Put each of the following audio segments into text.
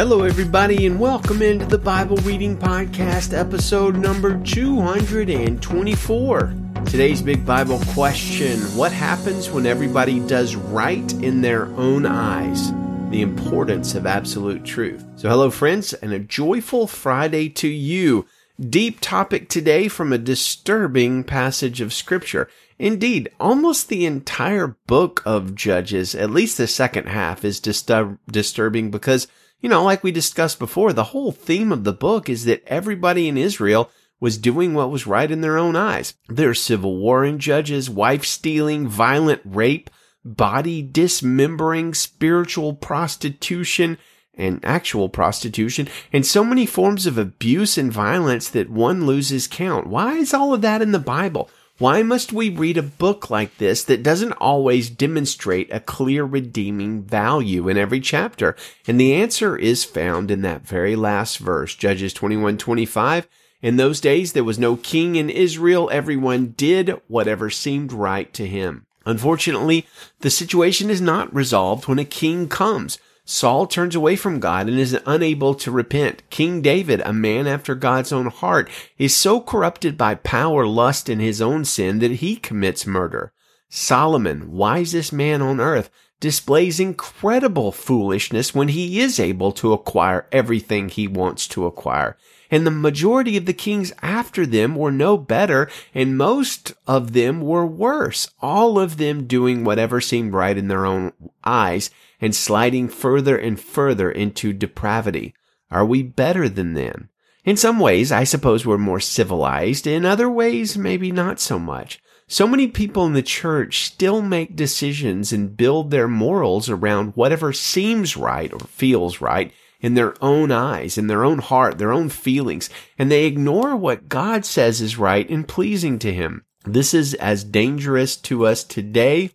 Hello, everybody, and welcome into the Bible Reading Podcast, episode number 224. Today's big Bible question What happens when everybody does right in their own eyes? The importance of absolute truth. So, hello, friends, and a joyful Friday to you. Deep topic today from a disturbing passage of Scripture. Indeed, almost the entire book of Judges, at least the second half, is disturb- disturbing because you know, like we discussed before, the whole theme of the book is that everybody in Israel was doing what was right in their own eyes. There's civil war in Judges, wife stealing, violent rape, body dismembering, spiritual prostitution, and actual prostitution, and so many forms of abuse and violence that one loses count. Why is all of that in the Bible? Why must we read a book like this that doesn't always demonstrate a clear redeeming value in every chapter? And the answer is found in that very last verse, Judges 21, 25. In those days, there was no king in Israel. Everyone did whatever seemed right to him. Unfortunately, the situation is not resolved when a king comes. Saul turns away from God and is unable to repent. King David, a man after God's own heart, is so corrupted by power, lust, and his own sin that he commits murder. Solomon, wisest man on earth, displays incredible foolishness when he is able to acquire everything he wants to acquire. And the majority of the kings after them were no better, and most of them were worse, all of them doing whatever seemed right in their own eyes and sliding further and further into depravity. Are we better than them? In some ways, I suppose we're more civilized. In other ways, maybe not so much. So many people in the church still make decisions and build their morals around whatever seems right or feels right in their own eyes, in their own heart, their own feelings, and they ignore what God says is right and pleasing to Him. This is as dangerous to us today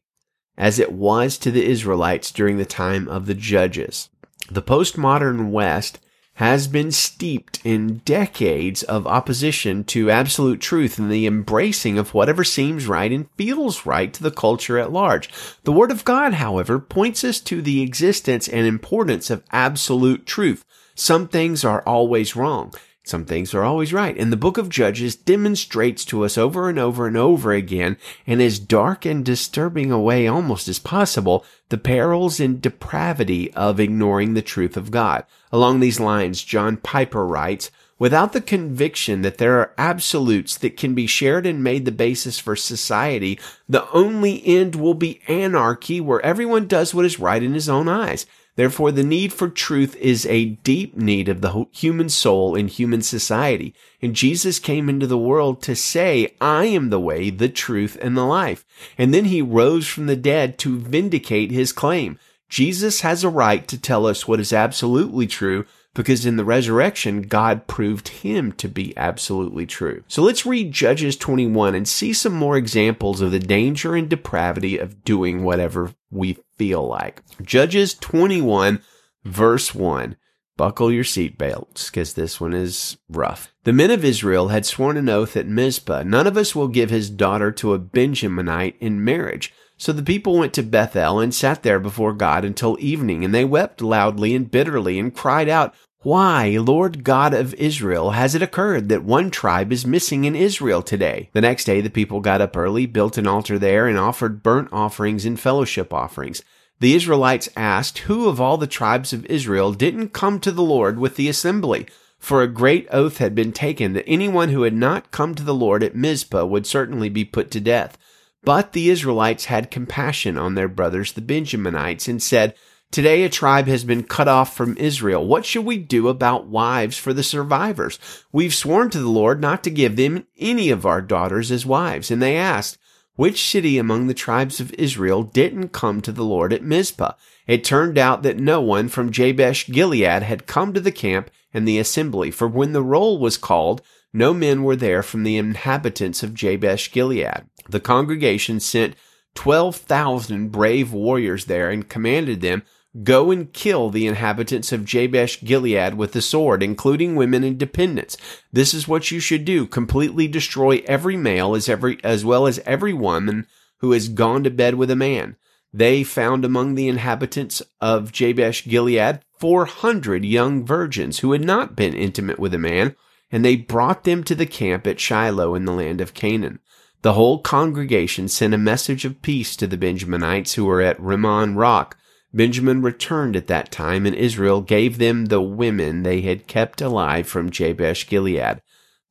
as it was to the Israelites during the time of the judges. The postmodern West has been steeped in decades of opposition to absolute truth and the embracing of whatever seems right and feels right to the culture at large. The Word of God, however, points us to the existence and importance of absolute truth. Some things are always wrong. Some things are always right. And the book of Judges demonstrates to us over and over and over again, in as dark and disturbing a way almost as possible, the perils and depravity of ignoring the truth of God. Along these lines, John Piper writes, Without the conviction that there are absolutes that can be shared and made the basis for society, the only end will be anarchy where everyone does what is right in his own eyes. Therefore, the need for truth is a deep need of the human soul in human society. And Jesus came into the world to say, I am the way, the truth, and the life. And then he rose from the dead to vindicate his claim. Jesus has a right to tell us what is absolutely true because in the resurrection, God proved him to be absolutely true. So let's read Judges 21 and see some more examples of the danger and depravity of doing whatever we feel like. Judges 21 verse 1. Buckle your seatbelts, because this one is rough. The men of Israel had sworn an oath at Mizpah, none of us will give his daughter to a Benjaminite in marriage. So the people went to Bethel and sat there before God until evening, and they wept loudly and bitterly and cried out, why, Lord God of Israel, has it occurred that one tribe is missing in Israel today? The next day the people got up early, built an altar there, and offered burnt offerings and fellowship offerings. The Israelites asked, Who of all the tribes of Israel didn't come to the Lord with the assembly? For a great oath had been taken that anyone who had not come to the Lord at Mizpah would certainly be put to death. But the Israelites had compassion on their brothers the Benjaminites and said, Today a tribe has been cut off from Israel. What should we do about wives for the survivors? We've sworn to the Lord not to give them any of our daughters as wives. And they asked, which city among the tribes of Israel didn't come to the Lord at Mizpah? It turned out that no one from Jabesh Gilead had come to the camp and the assembly, for when the roll was called, no men were there from the inhabitants of Jabesh Gilead. The congregation sent 12,000 brave warriors there and commanded them, Go and kill the inhabitants of Jabesh Gilead with the sword, including women and dependents. This is what you should do. Completely destroy every male as every, as well as every woman who has gone to bed with a man. They found among the inhabitants of Jabesh Gilead 400 young virgins who had not been intimate with a man, and they brought them to the camp at Shiloh in the land of Canaan. The whole congregation sent a message of peace to the Benjaminites who were at Rimmon Rock. Benjamin returned at that time, and Israel gave them the women they had kept alive from Jabesh Gilead.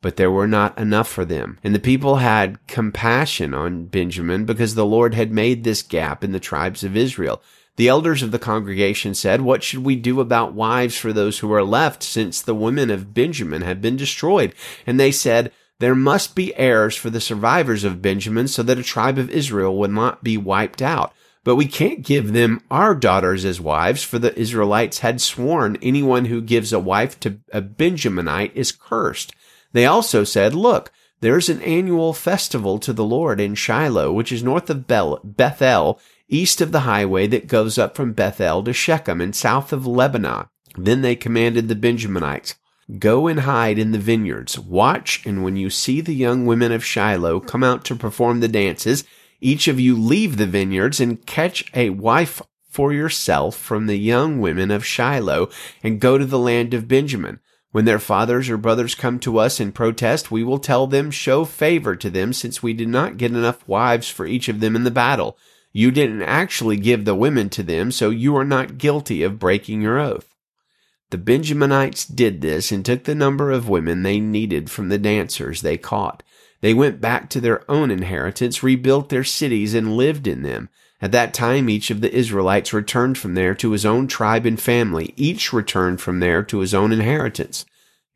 But there were not enough for them. And the people had compassion on Benjamin because the Lord had made this gap in the tribes of Israel. The elders of the congregation said, What should we do about wives for those who are left, since the women of Benjamin have been destroyed? And they said, There must be heirs for the survivors of Benjamin, so that a tribe of Israel would not be wiped out. But we can't give them our daughters as wives, for the Israelites had sworn anyone who gives a wife to a Benjaminite is cursed. They also said, Look, there's an annual festival to the Lord in Shiloh, which is north of Bethel, east of the highway that goes up from Bethel to Shechem and south of Lebonah. Then they commanded the Benjaminites, Go and hide in the vineyards. Watch, and when you see the young women of Shiloh come out to perform the dances, each of you leave the vineyards and catch a wife for yourself from the young women of Shiloh and go to the land of Benjamin. When their fathers or brothers come to us in protest, we will tell them, show favor to them, since we did not get enough wives for each of them in the battle. You didn't actually give the women to them, so you are not guilty of breaking your oath. The Benjaminites did this and took the number of women they needed from the dancers they caught. They went back to their own inheritance, rebuilt their cities, and lived in them. At that time, each of the Israelites returned from there to his own tribe and family. Each returned from there to his own inheritance.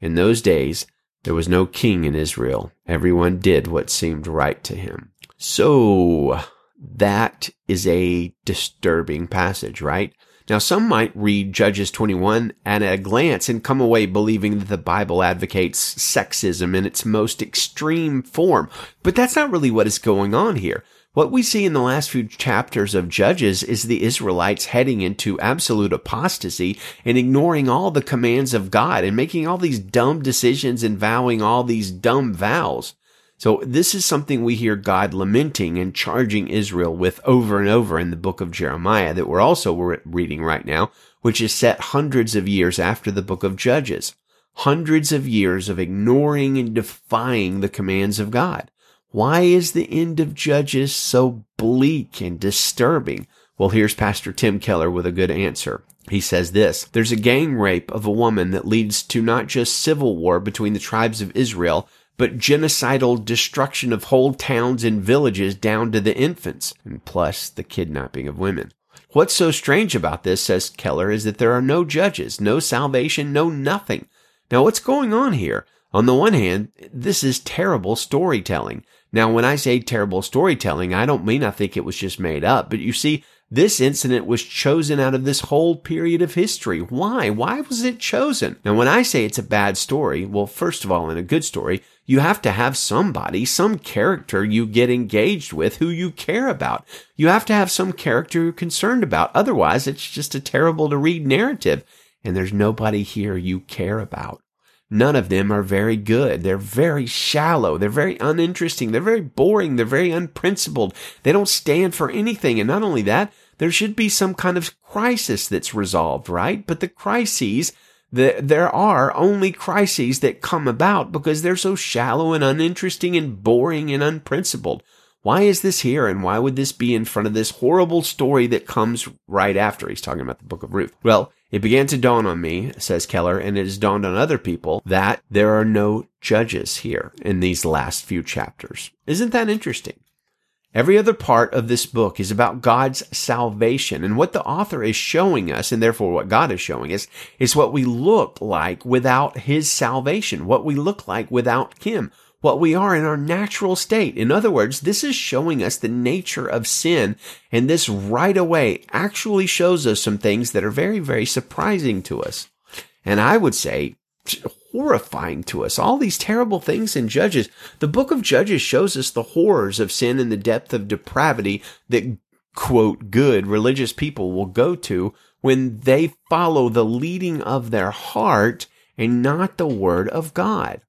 In those days, there was no king in Israel. Everyone did what seemed right to him. So, that is a disturbing passage, right? Now, some might read Judges 21 at a glance and come away believing that the Bible advocates sexism in its most extreme form. But that's not really what is going on here. What we see in the last few chapters of Judges is the Israelites heading into absolute apostasy and ignoring all the commands of God and making all these dumb decisions and vowing all these dumb vows. So this is something we hear God lamenting and charging Israel with over and over in the book of Jeremiah that we're also reading right now, which is set hundreds of years after the book of Judges. Hundreds of years of ignoring and defying the commands of God. Why is the end of Judges so bleak and disturbing? Well, here's Pastor Tim Keller with a good answer. He says this, there's a gang rape of a woman that leads to not just civil war between the tribes of Israel, but genocidal destruction of whole towns and villages down to the infants, and plus the kidnapping of women. What's so strange about this, says Keller, is that there are no judges, no salvation, no nothing. Now what's going on here? On the one hand, this is terrible storytelling. Now, when I say terrible storytelling, I don't mean I think it was just made up, but you see, this incident was chosen out of this whole period of history. Why? Why was it chosen? Now, when I say it's a bad story, well, first of all, in a good story, you have to have somebody, some character you get engaged with who you care about. You have to have some character you're concerned about. Otherwise, it's just a terrible to read narrative. And there's nobody here you care about. None of them are very good. They're very shallow. They're very uninteresting. They're very boring. They're very unprincipled. They don't stand for anything. And not only that, there should be some kind of crisis that's resolved, right? But the crises, the, there are only crises that come about because they're so shallow and uninteresting and boring and unprincipled. Why is this here and why would this be in front of this horrible story that comes right after? He's talking about the book of Ruth. Well, it began to dawn on me, says Keller, and it has dawned on other people that there are no judges here in these last few chapters. Isn't that interesting? Every other part of this book is about God's salvation. And what the author is showing us, and therefore what God is showing us, is what we look like without His salvation, what we look like without Him, what we are in our natural state. In other words, this is showing us the nature of sin. And this right away actually shows us some things that are very, very surprising to us. And I would say horrifying to us. All these terrible things in Judges. The book of Judges shows us the horrors of sin and the depth of depravity that quote good religious people will go to when they follow the leading of their heart and not the word of God.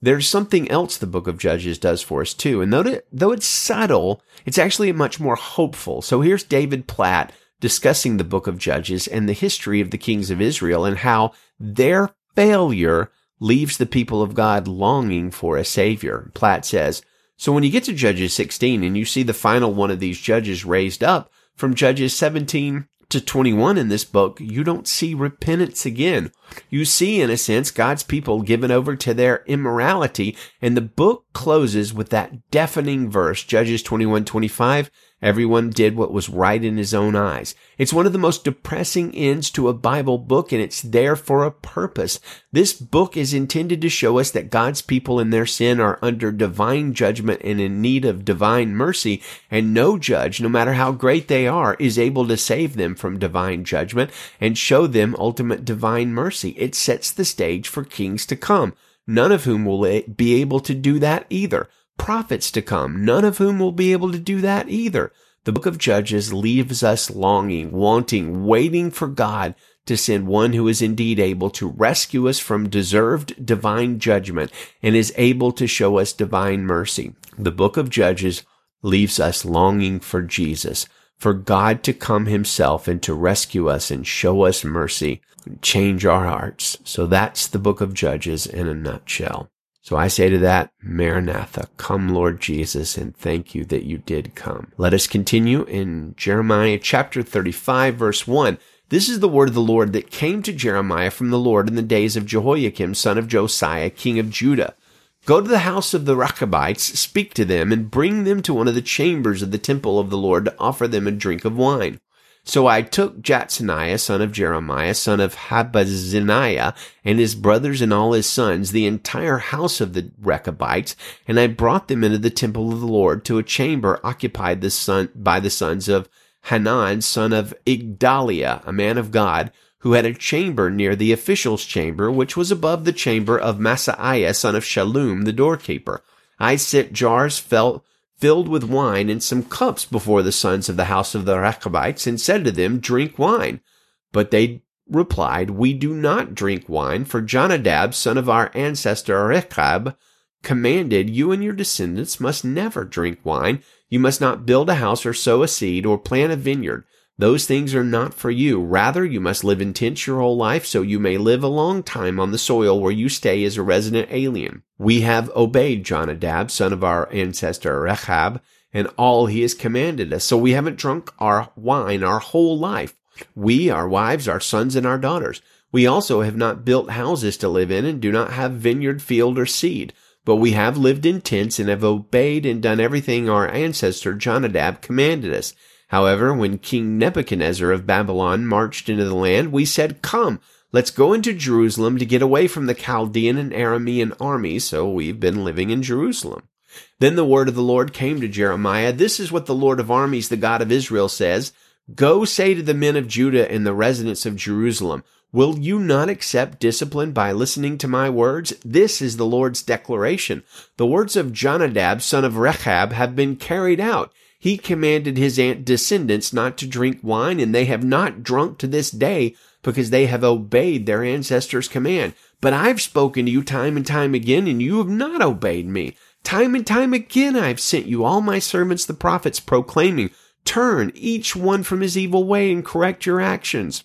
There's something else the book of Judges does for us too. And though, though it's subtle, it's actually much more hopeful. So here's David Platt discussing the book of Judges and the history of the kings of Israel and how their failure leaves the people of God longing for a savior. Platt says, so when you get to Judges 16 and you see the final one of these judges raised up from Judges 17 to 21 in this book, you don't see repentance again. You see, in a sense, God's people given over to their immorality, and the book closes with that deafening verse, Judges 21, 25, Everyone did what was right in his own eyes. It's one of the most depressing ends to a Bible book and it's there for a purpose. This book is intended to show us that God's people in their sin are under divine judgment and in need of divine mercy and no judge, no matter how great they are, is able to save them from divine judgment and show them ultimate divine mercy. It sets the stage for kings to come, none of whom will be able to do that either prophets to come, none of whom will be able to do that either. The book of Judges leaves us longing, wanting, waiting for God to send one who is indeed able to rescue us from deserved divine judgment and is able to show us divine mercy. The book of Judges leaves us longing for Jesus, for God to come himself and to rescue us and show us mercy, change our hearts. So that's the book of Judges in a nutshell. So I say to that, Maranatha, come Lord Jesus, and thank you that you did come. Let us continue in Jeremiah chapter 35 verse 1. This is the word of the Lord that came to Jeremiah from the Lord in the days of Jehoiakim, son of Josiah, king of Judah. Go to the house of the Rechabites, speak to them, and bring them to one of the chambers of the temple of the Lord to offer them a drink of wine. So I took Jaazaniah, son of Jeremiah, son of Habazziniah, and his brothers and all his sons, the entire house of the Rechabites, and I brought them into the temple of the Lord to a chamber occupied the son, by the sons of Hanan, son of Igdaliah, a man of God, who had a chamber near the official's chamber, which was above the chamber of Maaseiah, son of Shallum, the doorkeeper. I set jars felt filled with wine and some cups before the sons of the house of the Rechabites and said to them, Drink wine. But they replied, We do not drink wine, for Jonadab, son of our ancestor Rechab, commanded, You and your descendants must never drink wine. You must not build a house or sow a seed or plant a vineyard. Those things are not for you. Rather, you must live in tents your whole life so you may live a long time on the soil where you stay as a resident alien. We have obeyed Jonadab, son of our ancestor Rechab, and all he has commanded us. So we haven't drunk our wine our whole life. We, our wives, our sons, and our daughters. We also have not built houses to live in and do not have vineyard, field, or seed. But we have lived in tents and have obeyed and done everything our ancestor Jonadab commanded us. However, when King Nebuchadnezzar of Babylon marched into the land, we said, Come, let's go into Jerusalem to get away from the Chaldean and Aramean armies, so we've been living in Jerusalem. Then the word of the Lord came to Jeremiah. This is what the Lord of armies, the God of Israel, says. Go say to the men of Judah and the residents of Jerusalem, Will you not accept discipline by listening to my words? This is the Lord's declaration. The words of Jonadab, son of Rechab, have been carried out. He commanded his descendants not to drink wine, and they have not drunk to this day because they have obeyed their ancestors' command. But I've spoken to you time and time again, and you have not obeyed me. Time and time again I've sent you all my servants the prophets proclaiming, turn each one from his evil way and correct your actions.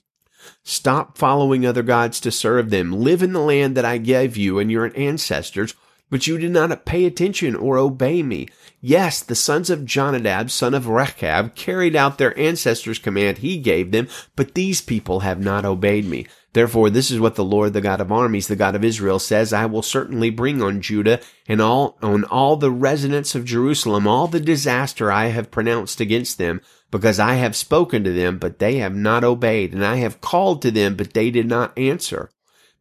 Stop following other gods to serve them. Live in the land that I gave you and your ancestors, but you did not pay attention or obey me. Yes, the sons of Jonadab, son of Rechab, carried out their ancestors' command he gave them, but these people have not obeyed me. Therefore, this is what the Lord, the God of armies, the God of Israel says, I will certainly bring on Judah and all, on all the residents of Jerusalem, all the disaster I have pronounced against them, because I have spoken to them, but they have not obeyed, and I have called to them, but they did not answer.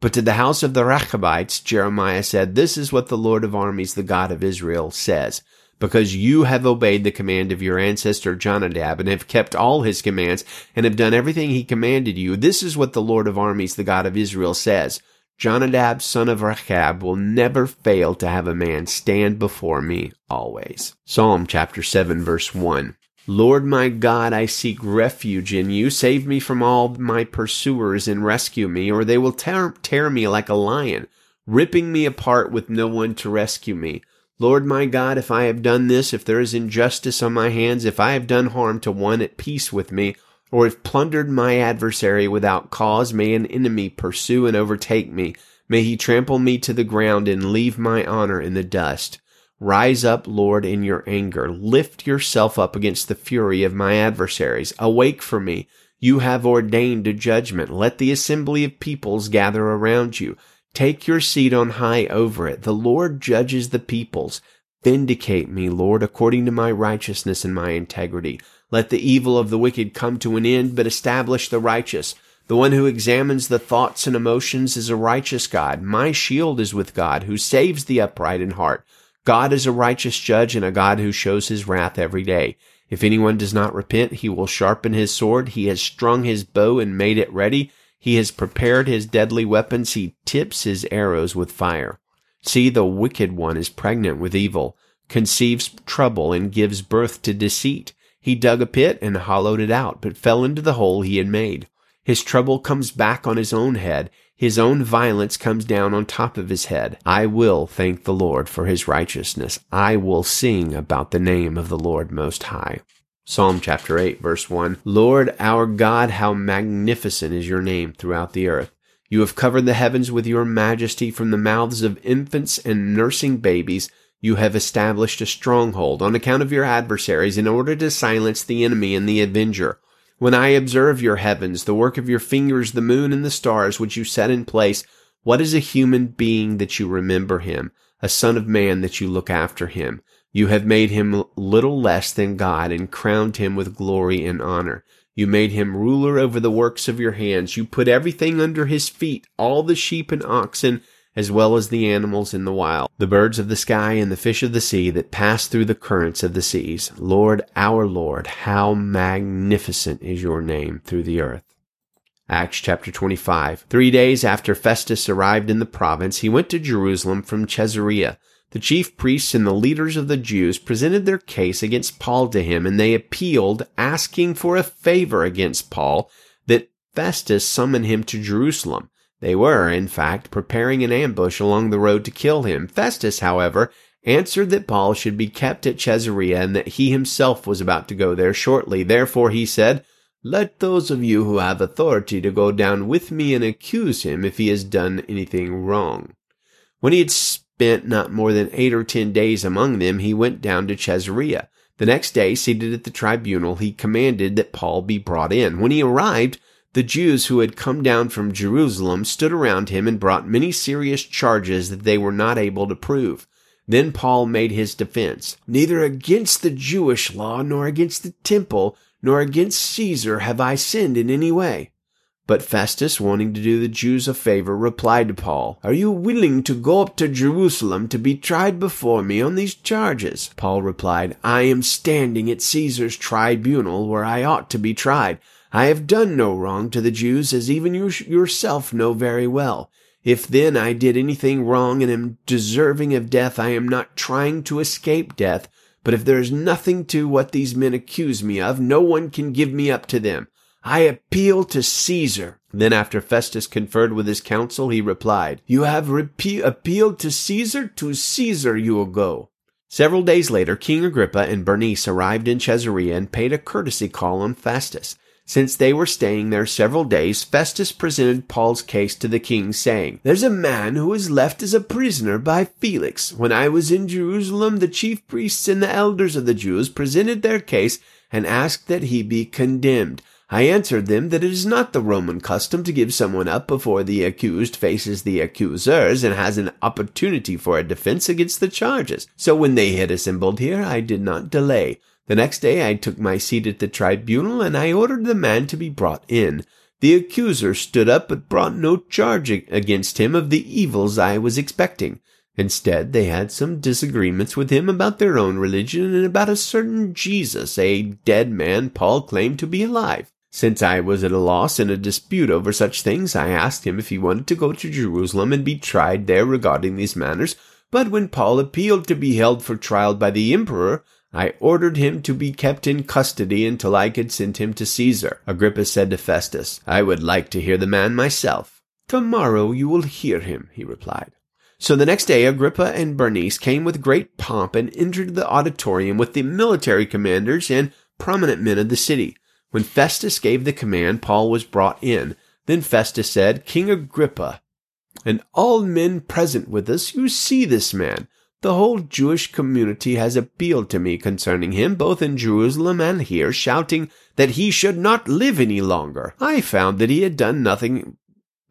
But to the house of the Rechabites, Jeremiah said, This is what the Lord of armies, the God of Israel, says. Because you have obeyed the command of your ancestor Jonadab and have kept all his commands and have done everything he commanded you, this is what the Lord of armies, the God of Israel, says. Jonadab, son of Rechab, will never fail to have a man stand before me always. Psalm chapter 7 verse 1. Lord my God, I seek refuge in you. Save me from all my pursuers and rescue me, or they will tear, tear me like a lion, ripping me apart with no one to rescue me. Lord my God, if I have done this, if there is injustice on my hands, if I have done harm to one at peace with me, or if plundered my adversary without cause, may an enemy pursue and overtake me. May he trample me to the ground and leave my honor in the dust. Rise up, Lord, in your anger. Lift yourself up against the fury of my adversaries. Awake for me. You have ordained a judgment. Let the assembly of peoples gather around you. Take your seat on high over it. The Lord judges the peoples. Vindicate me, Lord, according to my righteousness and my integrity. Let the evil of the wicked come to an end, but establish the righteous. The one who examines the thoughts and emotions is a righteous God. My shield is with God, who saves the upright in heart. God is a righteous judge and a God who shows his wrath every day. If anyone does not repent, he will sharpen his sword. He has strung his bow and made it ready. He has prepared his deadly weapons. He tips his arrows with fire. See, the wicked one is pregnant with evil, conceives trouble, and gives birth to deceit. He dug a pit and hollowed it out, but fell into the hole he had made. His trouble comes back on his own head. His own violence comes down on top of his head. I will thank the Lord for his righteousness. I will sing about the name of the Lord Most High. Psalm chapter 8 verse 1. Lord our God, how magnificent is your name throughout the earth. You have covered the heavens with your majesty from the mouths of infants and nursing babies. You have established a stronghold on account of your adversaries in order to silence the enemy and the avenger. When I observe your heavens, the work of your fingers, the moon and the stars which you set in place, what is a human being that you remember him, a son of man that you look after him? You have made him little less than God and crowned him with glory and honor. You made him ruler over the works of your hands. You put everything under his feet, all the sheep and oxen, as well as the animals in the wild, the birds of the sky and the fish of the sea that pass through the currents of the seas. Lord, our Lord, how magnificent is your name through the earth. Acts chapter 25. Three days after Festus arrived in the province, he went to Jerusalem from Caesarea. The chief priests and the leaders of the Jews presented their case against Paul to him, and they appealed, asking for a favor against Paul, that Festus summon him to Jerusalem. They were, in fact, preparing an ambush along the road to kill him. Festus, however, answered that Paul should be kept at Caesarea and that he himself was about to go there shortly. Therefore he said, Let those of you who have authority to go down with me and accuse him if he has done anything wrong. When he had spent not more than eight or ten days among them, he went down to Caesarea. The next day, seated at the tribunal, he commanded that Paul be brought in. When he arrived, the Jews who had come down from Jerusalem stood around him and brought many serious charges that they were not able to prove. Then Paul made his defense. Neither against the Jewish law, nor against the temple, nor against Caesar have I sinned in any way. But Festus, wanting to do the Jews a favor, replied to Paul, Are you willing to go up to Jerusalem to be tried before me on these charges? Paul replied, I am standing at Caesar's tribunal where I ought to be tried. I have done no wrong to the Jews, as even you yourself know very well. If then I did anything wrong and am deserving of death, I am not trying to escape death. But if there is nothing to what these men accuse me of, no one can give me up to them. I appeal to Caesar. Then after Festus conferred with his council, he replied, You have repe- appealed to Caesar? To Caesar you will go. Several days later, King Agrippa and Bernice arrived in Caesarea and paid a courtesy call on Festus. Since they were staying there several days, Festus presented Paul's case to the king, saying, There's a man who was left as a prisoner by Felix. When I was in Jerusalem, the chief priests and the elders of the Jews presented their case and asked that he be condemned. I answered them that it is not the Roman custom to give someone up before the accused faces the accusers and has an opportunity for a defense against the charges. So when they had assembled here, I did not delay. The next day I took my seat at the tribunal and I ordered the man to be brought in. The accuser stood up but brought no charge against him of the evils I was expecting. Instead, they had some disagreements with him about their own religion and about a certain Jesus, a dead man Paul claimed to be alive. Since I was at a loss in a dispute over such things, I asked him if he wanted to go to Jerusalem and be tried there regarding these matters. But when Paul appealed to be held for trial by the emperor, I ordered him to be kept in custody until I could send him to Caesar. Agrippa said to Festus, I would like to hear the man myself. Tomorrow you will hear him, he replied. So the next day Agrippa and Bernice came with great pomp and entered the auditorium with the military commanders and prominent men of the city. When Festus gave the command, Paul was brought in. Then Festus said, King Agrippa, and all men present with us, you see this man. The whole Jewish community has appealed to me concerning him, both in Jerusalem and here, shouting that he should not live any longer. I found that he had done nothing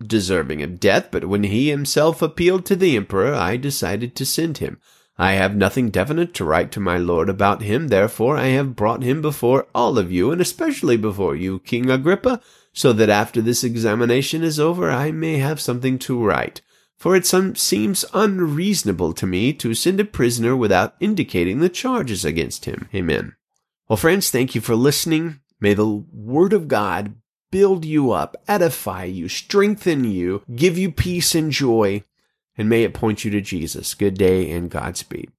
deserving of death, but when he himself appealed to the emperor, I decided to send him. I have nothing definite to write to my lord about him, therefore I have brought him before all of you, and especially before you, King Agrippa, so that after this examination is over, I may have something to write for it seems unreasonable to me to send a prisoner without indicating the charges against him. Amen. Well, friends, thank you for listening. May the Word of God build you up, edify you, strengthen you, give you peace and joy, and may it point you to Jesus. Good day and Godspeed.